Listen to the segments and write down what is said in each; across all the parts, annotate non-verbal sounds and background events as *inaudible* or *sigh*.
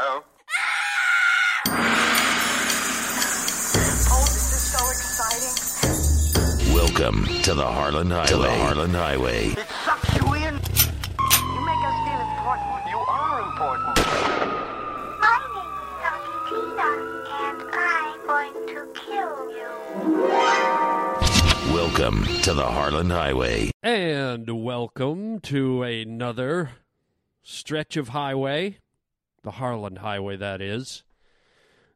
Hello? Oh, this is so exciting. Welcome to the Harland Highway. To the Harland Highway. It sucks you in. You make us feel important. You are important. My name is Dr. Tina, and I'm going to kill you. Welcome to the Harland Highway. And welcome to another stretch of highway, the Harland Highway, that is.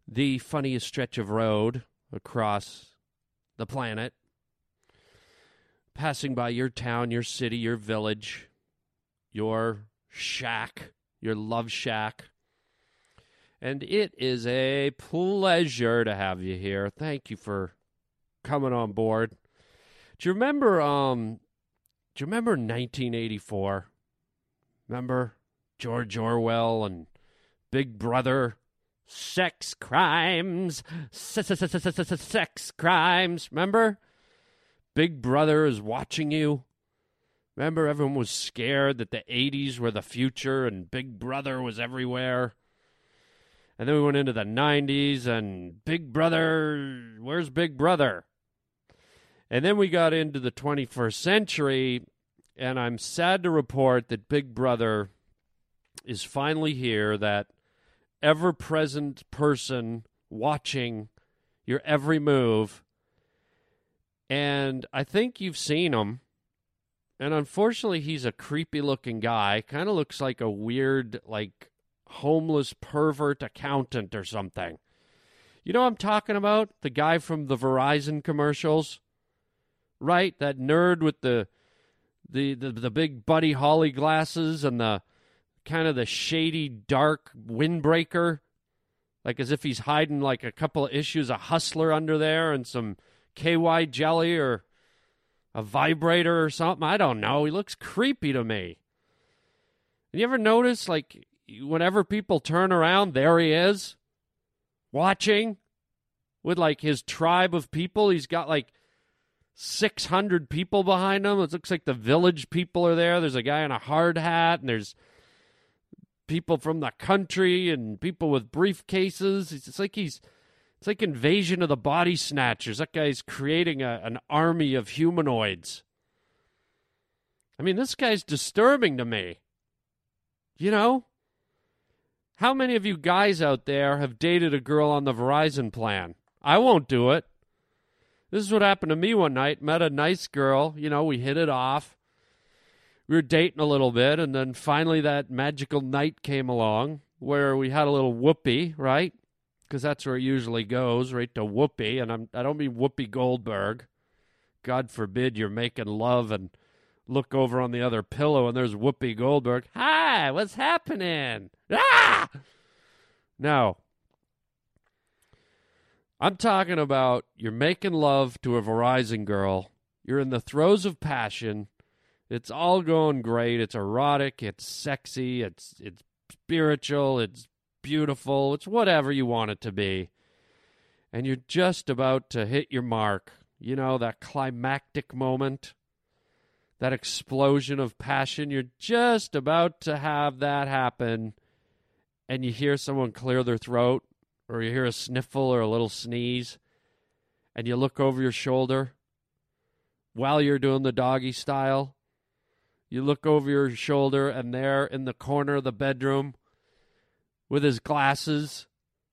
The funniest stretch of road across the planet. Passing by your town, your city, your village, your shack, your love shack. And it is a pleasure to have you here. Thank you for coming on board. Do you remember um do you remember 1984? Remember George Orwell and Big Brother sex crimes sex crimes remember? Big brother is watching you. Remember everyone was scared that the 80s were the future and big brother was everywhere. And then we went into the 90s and big brother where's big brother? And then we got into the 21st century, and I'm sad to report that Big Brother is finally here, that ever present person watching your every move. And I think you've seen him. And unfortunately, he's a creepy looking guy. Kind of looks like a weird, like, homeless pervert accountant or something. You know I'm talking about? The guy from the Verizon commercials? right? That nerd with the the the, the big Buddy Holly glasses and the kind of the shady dark windbreaker, like as if he's hiding like a couple of issues of Hustler under there and some KY jelly or a vibrator or something. I don't know. He looks creepy to me. And you ever notice like whenever people turn around, there he is, watching with like his tribe of people. He's got like 600 people behind him. It looks like the village people are there. There's a guy in a hard hat, and there's people from the country and people with briefcases. It's like he's. It's like Invasion of the Body Snatchers. That guy's creating a, an army of humanoids. I mean, this guy's disturbing to me. You know? How many of you guys out there have dated a girl on the Verizon plan? I won't do it. This is what happened to me one night. Met a nice girl. You know, we hit it off. We were dating a little bit, and then finally that magical night came along where we had a little whoopee, right? Because that's where it usually goes, right to whoopee. And I'm, I don't mean Whoopi Goldberg. God forbid you're making love and look over on the other pillow and there's Whoopi Goldberg. Hi, what's happening? Ah! No, I'm talking about you're making love to a Verizon girl. You're in the throes of passion. It's all going great. It's erotic. It's sexy. It's it's spiritual. It's beautiful. It's whatever you want it to be. And you're just about to hit your mark. You know, that climactic moment, that explosion of passion. You're just about to have that happen. And you hear someone clear their throat or you hear a sniffle or a little sneeze, and you look over your shoulder while you're doing the doggy style. You look over your shoulder, and there in the corner of the bedroom, with his glasses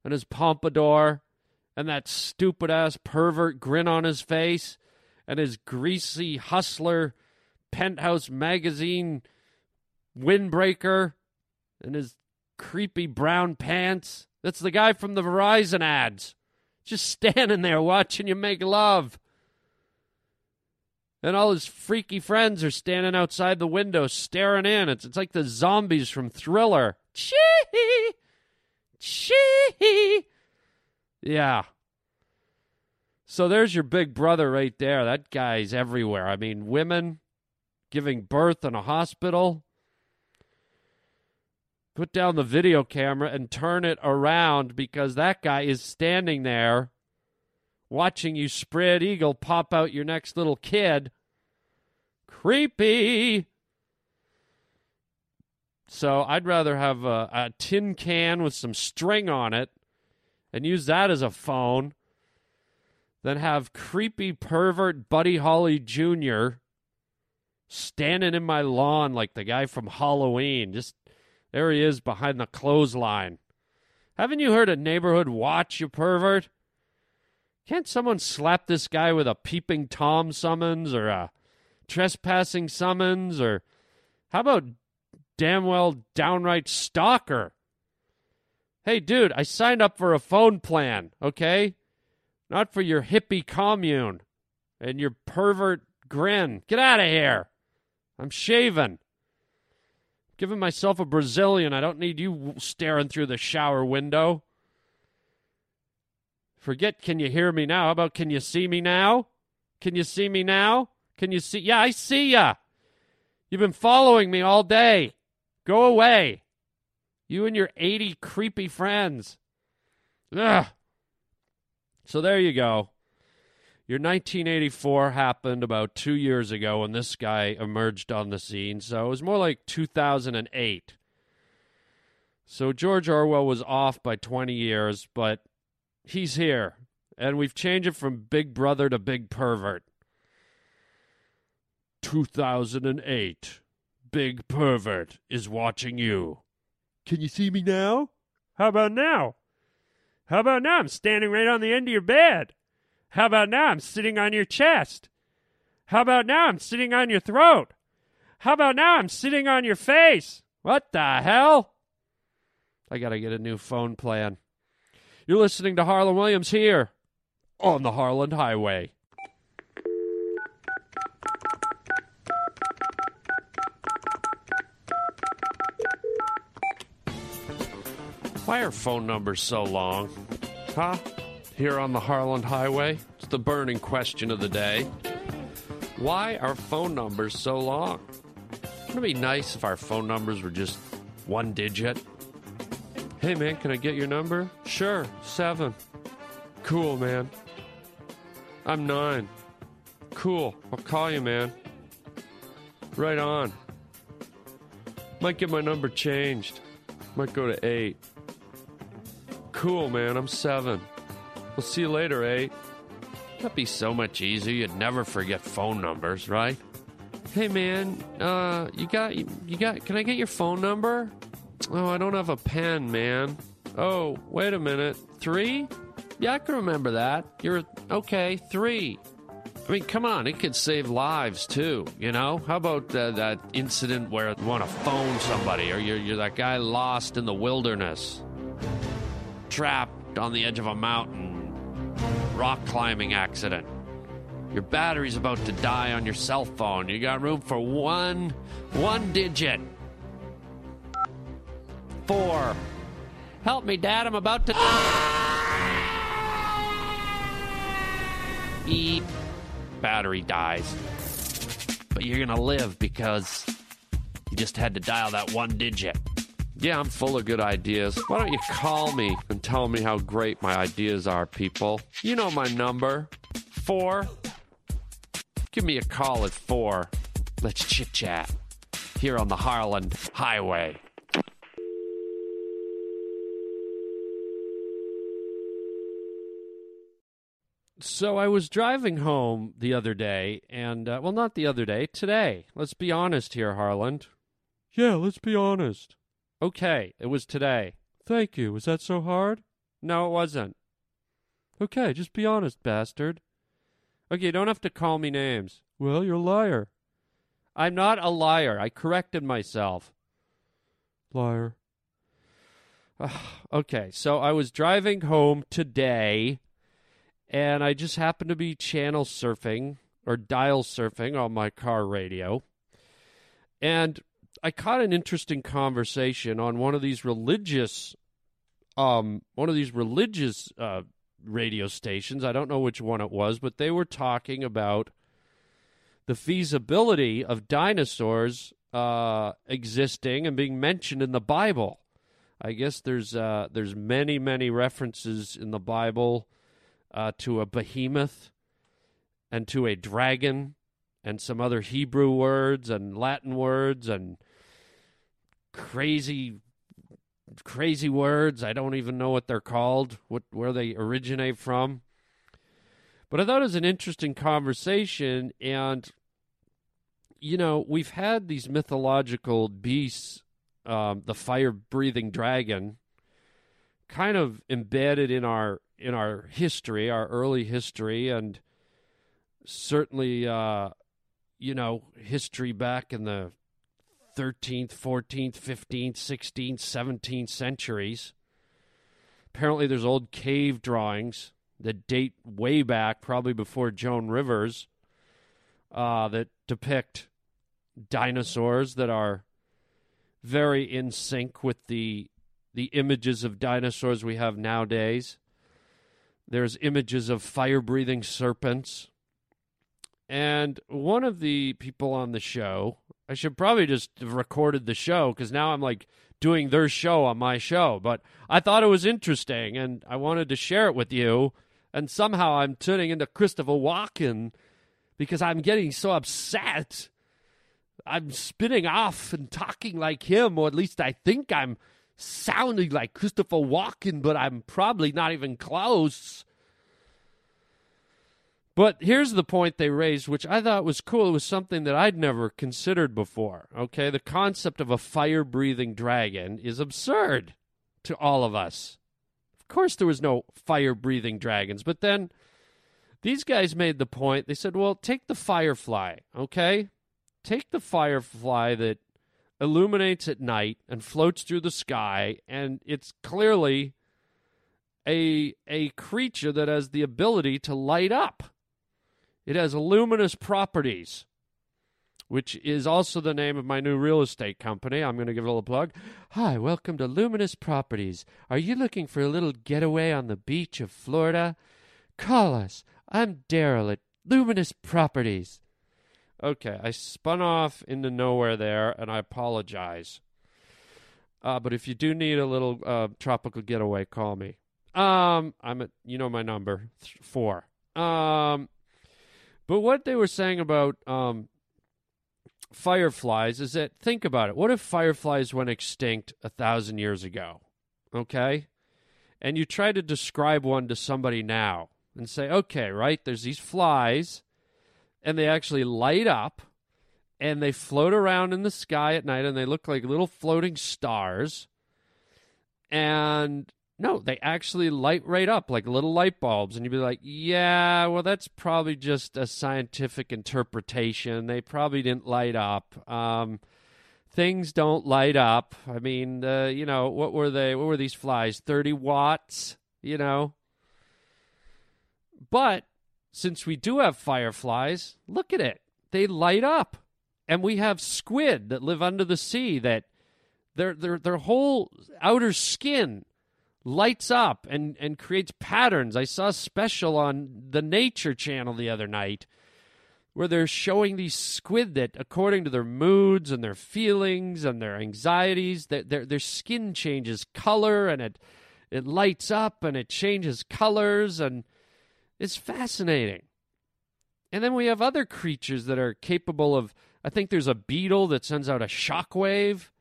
and his pompadour and that stupid ass pervert grin on his face and his greasy hustler penthouse magazine windbreaker and his creepy brown pants that's the guy from the Verizon ads. Just standing there watching you make love. And all his freaky friends are standing outside the window staring in. It's, it's like the zombies from Thriller. Chee! Chee! Yeah. So there's your big brother right there. That guy's everywhere. I mean, women giving birth in a hospital, put down the video camera and turn it around because that guy is standing there watching you spread eagle pop out your next little kid. Creepy. So I'd rather have a, a tin can with some string on it and use that as a phone than have creepy pervert Buddy Holly Jr. standing in my lawn like the guy from Halloween. Just there he is behind the clothesline. Haven't you heard of neighborhood watch, you pervert? Can't someone slap this guy with a peeping Tom summons or a trespassing summons or how about damn well downright stalker? Hey, dude, I signed up for a phone plan, okay? Not for your hippie commune and your pervert grin. Get out of here. I'm shaving. Giving myself a Brazilian. I don't need you staring through the shower window. Forget, can you hear me now? How about, can you see me now? Can you see me now? Can you see? Yeah, I see ya. You've been following me all day. Go away. You and your 80 creepy friends. Ugh. So there you go. Your 1984 happened about two years ago when this guy emerged on the scene. So it was more like 2008. So George Orwell was off by 20 years, but he's here. And we've changed it from Big Brother to Big Pervert. 2008. Big Pervert is watching you. Can you see me now? How about now? How about now? I'm standing right on the end of your bed. How about now? I'm sitting on your chest. How about now? I'm sitting on your throat. How about now? I'm sitting on your face. What the hell? I got to get a new phone plan. You're listening to Harland Williams here on the Harland Highway. Why are phone numbers so long? Huh? Here on the Harland Highway? It's the burning question of the day. Why are phone numbers so long? Wouldn't it be nice if our phone numbers were just one digit? Hey man, can I get your number? Sure, seven. Cool, man. I'm nine. Cool, I'll call you, man. Right on. Might get my number changed. Might go to eight. Cool, man, I'm seven. We'll see you later, eight. That'd be so much easier. You'd never forget phone numbers, right? Hey, man, uh, you got, you got, can I get your phone number? Oh, I don't have a pen, man. Oh, wait a minute. Three? Yeah, I can remember that. You're, okay, three. I mean, come on, it could save lives too. You know, how about uh, that incident where you want to phone somebody, or you're, you're that guy lost in the wilderness, trapped on the edge of a mountain, rock climbing accident. Your battery's about to die on your cell phone. You got room for one, one digit. Four. Help me, Dad. I'm about to. Beep. Battery dies. But you're gonna live because you just had to dial that one digit. Yeah, I'm full of good ideas. Why don't you call me and tell me how great my ideas are, people? You know my number. Four. Give me a call at four. Let's chit chat here on the Harland Highway. So I was driving home the other day, and uh, well, not the other day, today. Let's be honest here, Harland. Yeah, let's be honest. Okay, it was today. Thank you. Was that so hard? No, it wasn't. Okay, just be honest, bastard. Okay, you don't have to call me names. Well, you're a liar. I'm not a liar. I corrected myself. Liar. *sighs* okay, so I was driving home today and I just happened to be channel surfing or dial surfing on my car radio. And I caught an interesting conversation on one of these religious um one of these religious uh radio stations. I don't know which one it was, but they were talking about the feasibility of dinosaurs uh, existing and being mentioned in the Bible. I guess there's uh, there's many many references in the Bible uh, to a behemoth and to a dragon and some other Hebrew words and Latin words and crazy crazy words. I don't even know what they're called, what where they originate from. But I thought it was an interesting conversation and you know, we've had these mythological beasts, um, the fire-breathing dragon, kind of embedded in our in our history, our early history, and certainly, uh, you know, history back in the 13th, 14th, 15th, 16th, 17th centuries. Apparently, there's old cave drawings that date way back, probably before Joan Rivers, uh, that depict dinosaurs that are very in sync with the the images of dinosaurs we have nowadays. There's images of fire breathing serpents. And one of the people on the show, I should probably just have recorded the show because now I'm like doing their show on my show. But I thought it was interesting and I wanted to share it with you. And somehow I'm turning into Christopher Walken because I'm getting so upset. I'm spinning off and talking like him, or at least I think I'm sounding like Christopher Walken, but I'm probably not even close. But here's the point they raised, which I thought was cool. It was something that I'd never considered before. Okay, the concept of a fire breathing dragon is absurd to all of us. Of course, there was no fire breathing dragons, but then these guys made the point. They said, well, take the firefly, okay? Take the firefly that illuminates at night and floats through the sky, and it's clearly a a creature that has the ability to light up. It has luminous properties, which is also the name of my new real estate company. I'm going to give it a little plug. Hi, welcome to Luminous Properties. Are you looking for a little getaway on the beach of Florida? Call us. I'm Daryl at Luminous Properties. Okay, I spun off into nowhere there, and I apologize. Uh, but if you do need a little uh, tropical getaway, call me. Um, I'm at you know my number th- four. Um, but what they were saying about um fireflies is that think about it. What if fireflies went extinct a thousand years ago? Okay, and you try to describe one to somebody now and say, okay, right? There's these flies and they actually light up and they float around in the sky at night and they look like little floating stars. And no, they actually light right up like little light bulbs. And you'd be like, yeah, well, that's probably just a scientific interpretation. They probably didn't light up. Um, things don't light up. I mean, uh, you know, what were they? What were these flies? 30 watts, you know? But since we do have fireflies, look at it. They light up. And we have squid that live under the sea that their their their whole outer skin lights up and, and creates patterns. I saw a special on the Nature Channel the other night where they're showing these squid that, according to their moods and their feelings and their anxieties, that their their skin changes color and it it lights up and it changes colors and it's fascinating. And then we have other creatures that are capable of. I think there's a beetle that sends out a shock wave.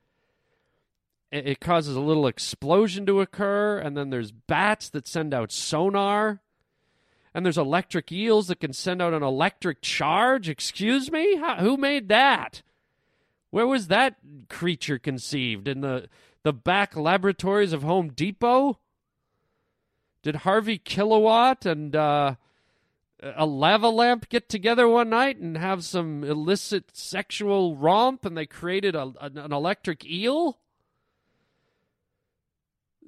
It causes a little explosion to occur. And then there's bats that send out sonar. And there's electric eels that can send out an electric charge. Excuse me? How, who made that? Where was that creature conceived? In the, the back laboratories of Home Depot? Did Harvey Kilowatt and uh, a lava lamp get together one night and have some illicit sexual romp and they created a, an electric eel?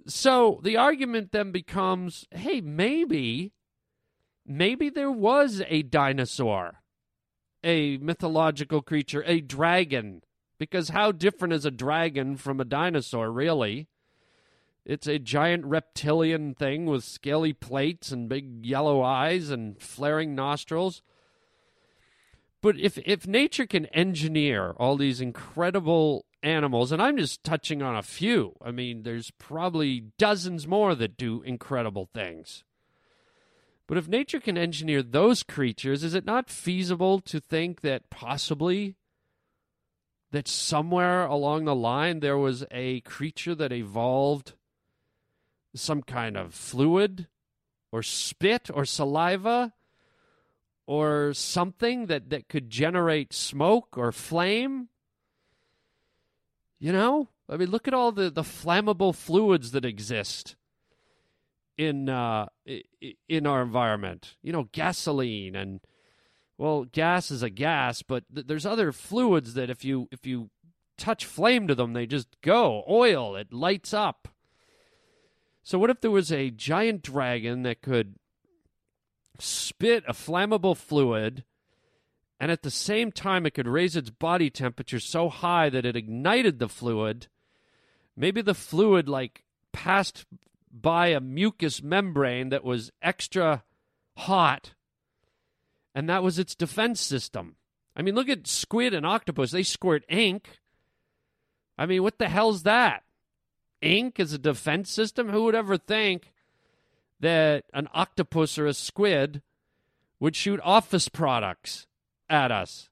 So the argument then becomes hey, maybe, maybe there was a dinosaur, a mythological creature, a dragon. Because how different is a dragon from a dinosaur, really? It's a giant reptilian thing with scaly plates and big yellow eyes and flaring nostrils. But if if nature can engineer all these incredible animals, and I'm just touching on a few, I mean, there's probably dozens more that do incredible things. But if nature can engineer those creatures, is it not feasible to think that possibly that somewhere along the line there was a creature that evolved some kind of fluid or spit or saliva or something that, that could generate smoke or flame? You know? I mean, look at all the, the flammable fluids that exist in uh, in our environment. You know, gasoline and well, gas is a gas, but th- there's other fluids that if you if you touch flame to them, they just go. Oil, it lights up. So what if there was a giant dragon that could spit a flammable fluid and at the same time it could raise its body temperature so high that it ignited the fluid? Maybe the fluid like passed by a mucous membrane that was extra hot and that was its defense system. I mean, look at squid and octopus. They squirt ink. I mean, what the hell's that? Ink is a defense system? Who would ever think that an octopus or a squid would shoot office products at us?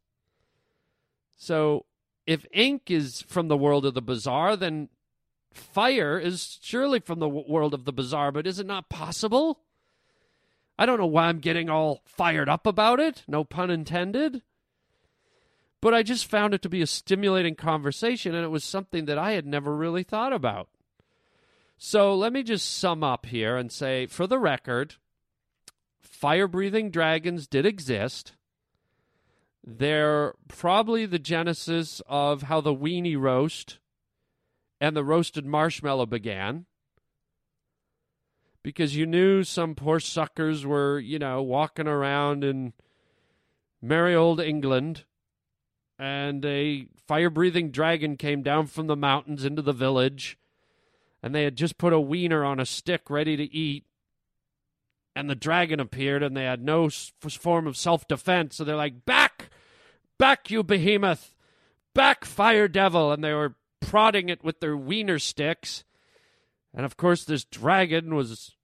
So, if ink is from the world of the bizarre, then fire is surely from the world of the bizarre, but is it not possible? I don't know why I'm getting all fired up about it, no pun intended. But I just found it to be a stimulating conversation, and it was something that I had never really thought about. So let me just sum up here and say for the record, fire breathing dragons did exist. They're probably the genesis of how the weenie roast and the roasted marshmallow began because you knew some poor suckers were, you know, walking around in merry old England, and a fire breathing dragon came down from the mountains into the village, and they had just put a wiener on a stick ready to eat. And the dragon appeared, and they had no s- form of self defense. So they're like, Back! Back, you behemoth! Back, fire devil! And they were prodding it with their wiener sticks. And of course, this dragon was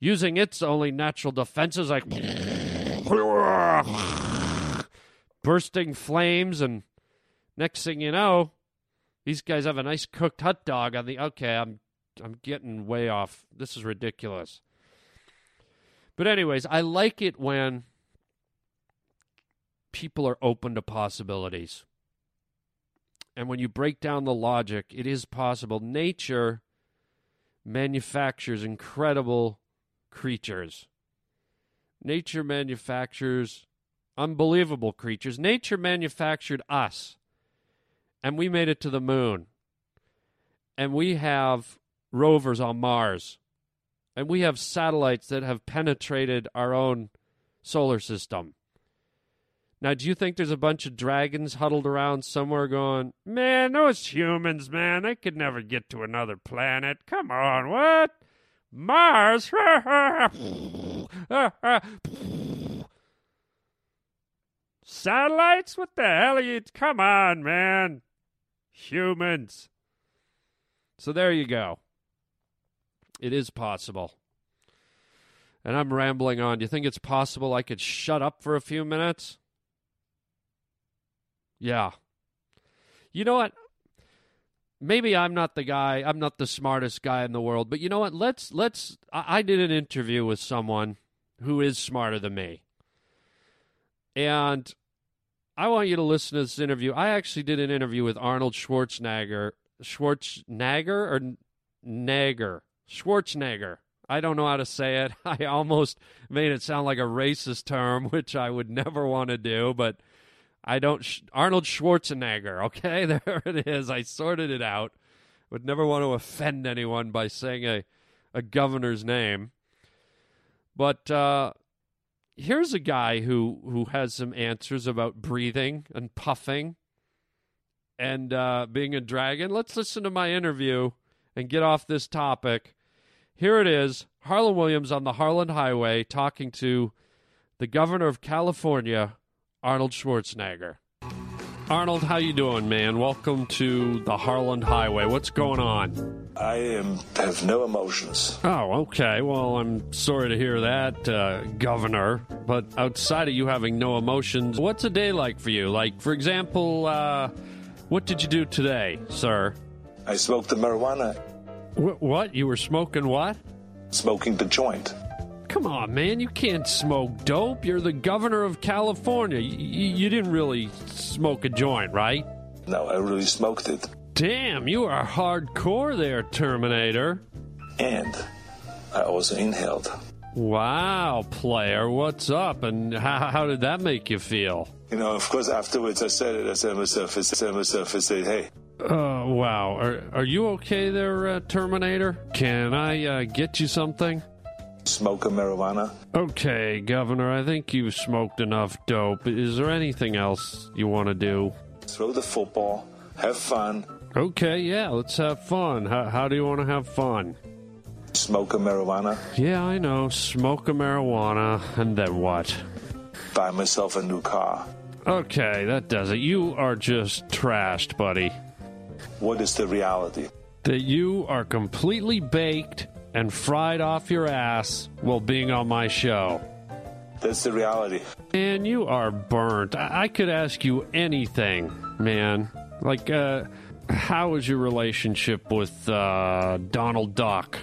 using its only natural defenses, like *laughs* bursting flames. And next thing you know, these guys have a nice cooked hot dog on the. Okay, I'm I'm getting way off. This is ridiculous. But anyways, I like it when people are open to possibilities. And when you break down the logic, it is possible. Nature manufactures incredible creatures. Nature manufactures unbelievable creatures. Nature manufactured us, and we made it to the moon. And we have rovers on Mars. And we have satellites that have penetrated our own solar system. Now, do you think there's a bunch of dragons huddled around somewhere going, man, those humans, man, they could never get to another planet. Come on, what? Mars? *laughs* Satellites? What the hell are you? Come on, man. Humans. So there you go. It is possible. And I'm rambling on. Do you think it's possible I could shut up for a few minutes? Yeah. You know what? Maybe I'm not the guy. I'm not the smartest guy in the world, but you know what? Let's let's. I, I did an interview with someone who is smarter than me, and I want you to listen to this interview. I actually did an interview with Arnold Schwarzenegger. Schwarzenegger or Nager? Schwarzenegger. I don't know how to say it. *laughs* I almost made it sound like a racist term, *laughs* which I would never want to do, but I don't. Arnold Schwarzenegger. Okay, *laughs* there it is. I sorted it out. Would never want to offend anyone by saying a a governor's name. But uh, here's a guy who who has some answers about breathing and puffing and uh, being a dragon. Let's listen to my interview and get off this topic. Here it is: Harland Williams on the Harland Highway talking to the governor of California, Arnold Schwarzenegger. Arnold, how you doing, man? Welcome to the Harland Highway. What's going on? I am have no emotions. Oh, okay. Well, I'm sorry to hear that, uh, Governor. But outside of you having no emotions, what's a day like for you? Like, for example, uh, What did you do today, sir? I smoked the marijuana, Wh- what? You were smoking what? smoking the joint. Come on, man. You can't smoke dope. You're the governor of California. Y- y- you didn't really smoke a joint, right? No, I really smoked it. Damn, you are hardcore there, Terminator. And I also inhaled. Wow, player, what's up? And how, how did that make you feel? You know, of course, afterwards I said it. I said to myself, I said to myself, I said, hey, Uh, wow. Are, are you okay there, uh, Terminator? Can I uh, get you something? smoke a marijuana. Okay, Governor, I think you've smoked enough dope. Is there anything else you want to do? throw the football, have fun, Okay, yeah, let's have fun. How, how do you want to have fun? smoke a marijuana, Yeah, I know. Smoke a marijuana, and then what? buy myself a new car. Okay, that does it. You are just trashed, buddy. What is the reality? That you are completely baked and fried off your ass while being on my show. That's the reality. Man, you are burnt. I, I could ask you anything, man. Like, uh, how is your relationship with uh, Donald Duck?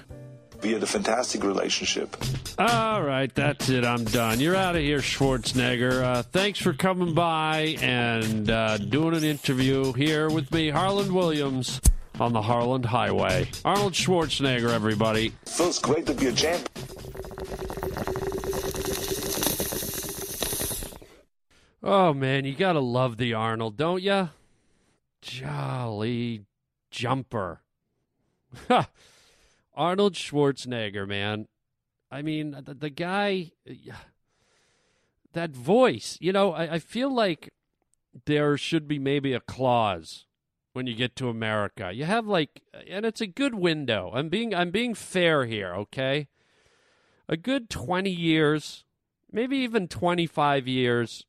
We had a fantastic relationship. All right, that's it. I'm done. You're out of here, Schwarzenegger. Uh, thanks for coming by and uh, doing an interview here with me, Harland Williams, on the Harland Highway. Arnold Schwarzenegger, everybody. Feels great to be a champ. Oh man, you gotta love the Arnold, don't ya? Jolly jumper. *laughs* Arnold Schwarzenegger, man. I mean, the, the guy, *sighs* that voice, you know, I, I feel like there should be maybe a clause when you get to America. You have like, and it's a good window. I'm being, I'm being fair here, okay? A good 20 years, maybe even 25 years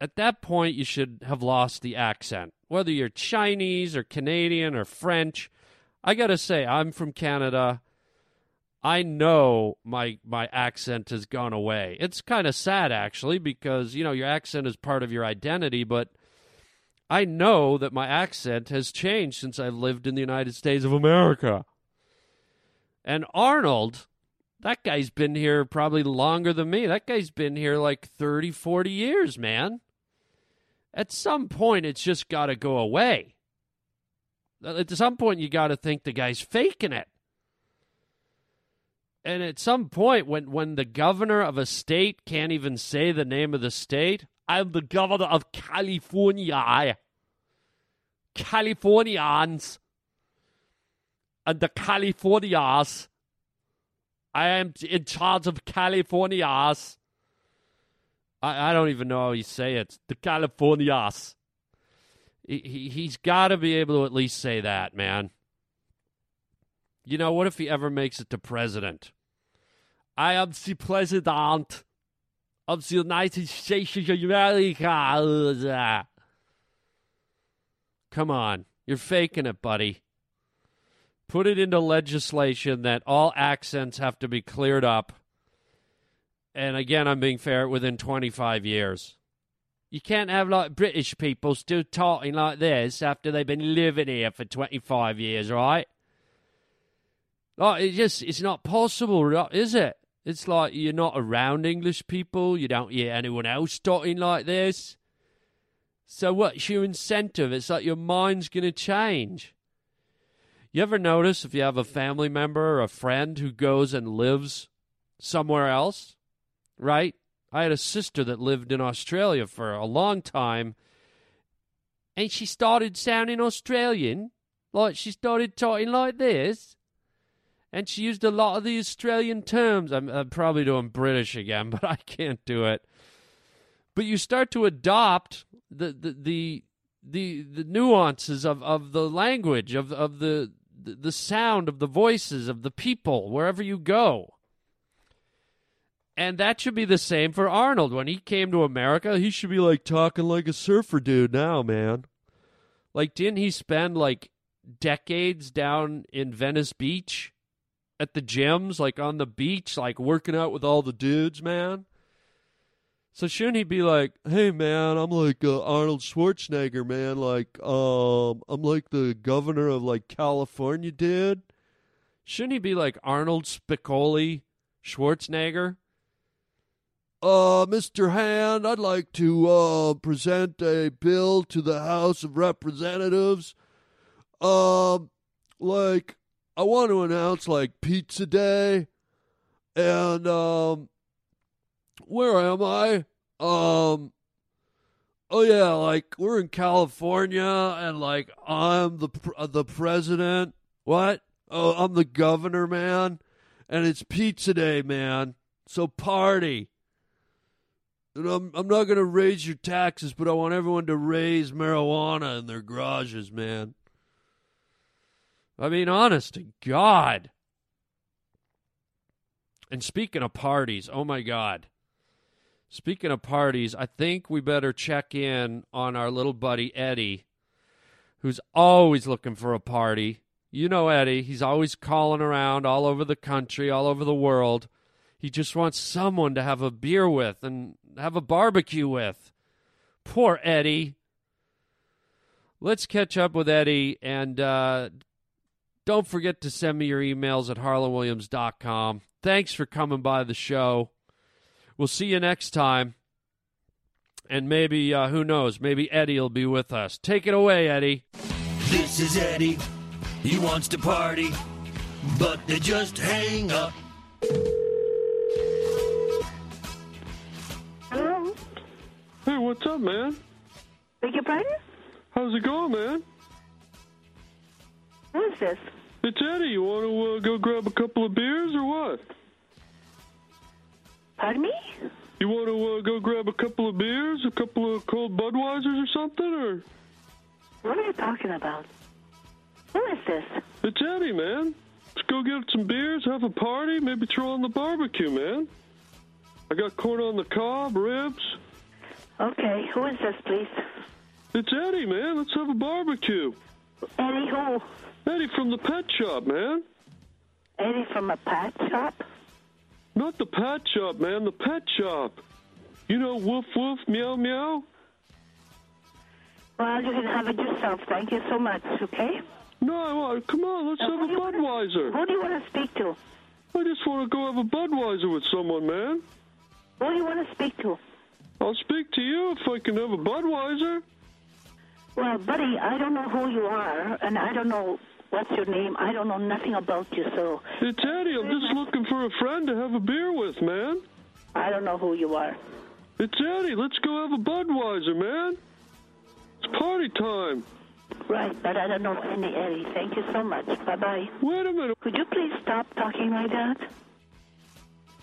at that point you should have lost the accent. Whether you're chinese or canadian or french i gotta say i'm from canada. I know my my accent has gone away. It's kind of sad actually because you know your accent is part of your identity but i know that my accent has changed since i lived in the united states of america. And arnold that guy's been here probably longer than me. That guy's been here like 30 40 years man at some point it's just got to go away. At some point you got to think the guy's faking it. And at some point when when the governor of a state can't even say the name of the state, I'm the governor of California. Californians and the Californias. I am in charge of Californias. I, I don't even know how you say it. The Californias. He, he, he's got to be able to at least say that, man. You know, what if he ever makes it to president? I am the president of the United States of America. Come on. You're faking it, buddy. Put it into legislation that all accents have to be cleared up and again, I'm being fair, within 25 years. You can't have like British people still talking like this after they've been living here for 25 years, right? Like, it just, it's not possible, is it? It's like you're not around English people, you don't hear anyone else talking like this. So, what's your incentive? It's like your mind's going to change. You ever notice if you have a family member or a friend who goes and lives somewhere else? Right? I had a sister that lived in Australia for a long time, and she started sounding Australian. Like she started talking like this, and she used a lot of the Australian terms. I'm, I'm probably doing British again, *laughs* but I can't do it. But you start to adopt the the the the, the nuances of, of the language of of the the sound of the voices of the people wherever you go. And that should be the same for Arnold. When he came to America, he should be like talking like a surfer dude now, man. Like, didn't he spend like decades down in Venice Beach at the gyms, like on the beach, like working out with all the dudes, man? So shouldn't he be like, "Hey man, I'm like uh, Arnold Schwarzenegger, man. Like, um, I'm like the governor of like California, dude." Shouldn't he be like Arnold Spicoli Schwarzenegger? Uh, Mr. Hand, I'd like to uh, present a bill to the House of Representatives. Um, like, I want to announce like Pizza Day, and um, where am I? Um, oh yeah, like we're in California, and like I'm the uh, the president. What? Oh, I'm the governor, man, and it's Pizza Day, man. So party. And I'm I'm not gonna raise your taxes, but I want everyone to raise marijuana in their garages, man. I mean, honest to God. And speaking of parties, oh my God. Speaking of parties, I think we better check in on our little buddy Eddie, who's always looking for a party. You know Eddie, he's always calling around all over the country, all over the world. He just wants someone to have a beer with and have a barbecue with. Poor Eddie. Let's catch up with Eddie and uh, don't forget to send me your emails at harlandwilliams.com. Thanks for coming by the show. We'll see you next time. And maybe, uh, who knows, maybe Eddie will be with us. Take it away, Eddie. This is Eddie. He wants to party, but they just hang up. What's up, man? Beg your pardon? How's it going, man? Who is this? It's Eddie. You want to uh, go grab a couple of beers or what? Pardon me? You want to uh, go grab a couple of beers, a couple of cold Budweisers or something, or? What are you talking about? Who is this? It's Eddie, man. Let's go get some beers, have a party, maybe throw on the barbecue, man. I got corn on the cob, ribs. Okay, who is this, please? It's Eddie, man. Let's have a barbecue. Eddie who? Eddie from the pet shop, man. Eddie from a pet shop? Not the pet shop, man. The pet shop. You know, woof woof, meow meow. Well, you can have it yourself. Thank you so much, okay? No, I want. Come on, let's Now, have a do you wanna- Budweiser. Who do you want to speak to? I just want to go have a Budweiser with someone, man. Who do you want to speak to? I'll speak to you if I can have a Budweiser. Well, buddy, I don't know who you are, and I don't know what's your name. I don't know nothing about you, so It's Eddie. I'm just looking for a friend to have a beer with, man. I don't know who you are. It's Eddie. Let's go have a Budweiser, man. It's party time. Right, but I don't know any Eddie. Thank you so much. Bye-bye. Wait a minute. Could you please stop talking like that?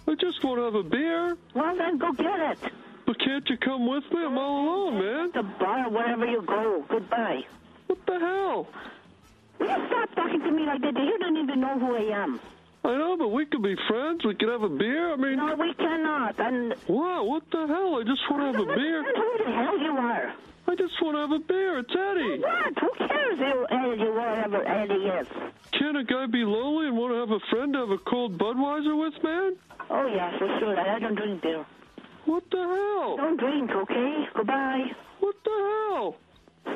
I just want to have a beer. Well, then go get it. Can't you come with me? I'm all alone, man. The bar, wherever you go. Goodbye. What the hell? Will you stop talking to me like that? You don't even know who I am. I know, but we could be friends. We could have a beer. I mean, No, we cannot. And wow, what the hell? I just want to have a beer. who the hell you are? I just want to have a beer. It's Eddie. What? Who cares who Eddie, whatever Eddie is? Can't a guy be lonely and want to have a friend to have a cold Budweiser with, man? Oh, yeah, for sure. I don't drink beer. What the hell? Don't drink, okay? Goodbye. What the hell?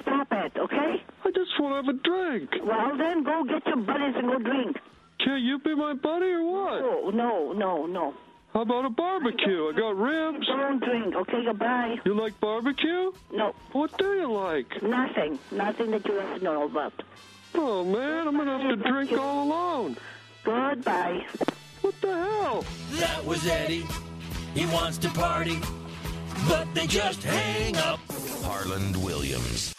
Stop it, okay? I just want to have a drink. Well, then go get your buddies and go drink. Can't you be my buddy or what? Oh, no, no, no. How about a barbecue? I got ribs. Don't drink, okay? Goodbye. You like barbecue? No, What do you like? nothing. Nothing that you have to know about. Oh, man, I'm going to have to drink all alone. Goodbye. What the hell? That was Eddie. He wants to party, but they just hang up. Harland Williams.